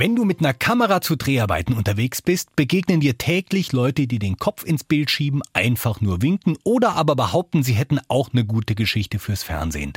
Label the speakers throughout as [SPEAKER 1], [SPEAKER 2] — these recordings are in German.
[SPEAKER 1] Wenn du mit einer Kamera zu Dreharbeiten unterwegs bist, begegnen dir täglich Leute, die den Kopf ins Bild schieben, einfach nur winken oder aber behaupten, sie hätten auch eine gute Geschichte fürs Fernsehen.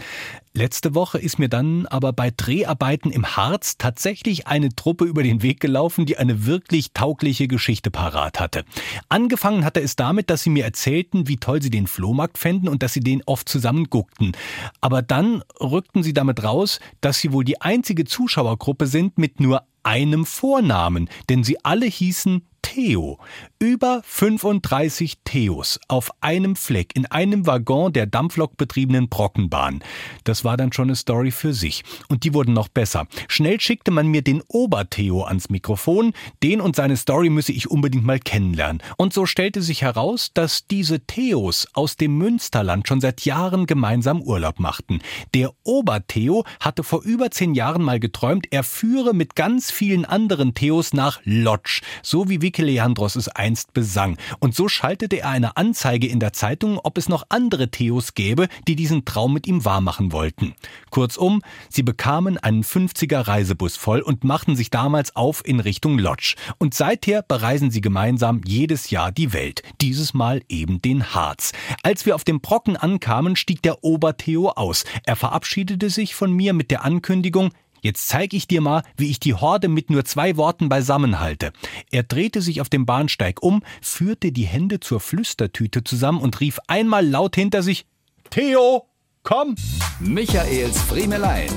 [SPEAKER 1] Letzte Woche ist mir dann aber bei Dreharbeiten im Harz tatsächlich eine Truppe über den Weg gelaufen, die eine wirklich taugliche Geschichte parat hatte. Angefangen hatte es damit, dass sie mir erzählten, wie toll sie den Flohmarkt fänden und dass sie den oft zusammen guckten. Aber dann rückten sie damit raus, dass sie wohl die einzige Zuschauergruppe sind mit nur einem Vornamen, denn sie alle hießen Theo. Über 35 Theos auf einem Fleck in einem Waggon der dampflokbetriebenen Brockenbahn. Das war dann schon eine Story für sich. Und die wurden noch besser. Schnell schickte man mir den Ober-Theo ans Mikrofon. Den und seine Story müsse ich unbedingt mal kennenlernen. Und so stellte sich heraus, dass diese Theos aus dem Münsterland schon seit Jahren gemeinsam Urlaub machten. Der Ober-Theo hatte vor über zehn Jahren mal geträumt, er führe mit ganz vielen anderen Theos nach Lodz, so wie Vicky Leandros es einst besang. Und so schaltete er eine Anzeige in der Zeitung, ob es noch andere Theos gäbe, die diesen Traum mit ihm wahrmachen wollten. Kurzum, sie bekamen einen 50er Reisebus voll und machten sich damals auf in Richtung Lodz. Und seither bereisen sie gemeinsam jedes Jahr die Welt. Dieses Mal eben den Harz. Als wir auf dem Brocken ankamen, stieg der Obertheo aus. Er verabschiedete sich von mir mit der Ankündigung, Jetzt zeig ich dir mal, wie ich die Horde mit nur zwei Worten beisammenhalte. Er drehte sich auf dem Bahnsteig um, führte die Hände zur Flüstertüte zusammen und rief einmal laut hinter sich, Theo, komm!
[SPEAKER 2] Michaels Friemelein.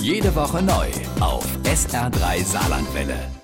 [SPEAKER 2] Jede Woche neu auf SR3 Saarlandwelle.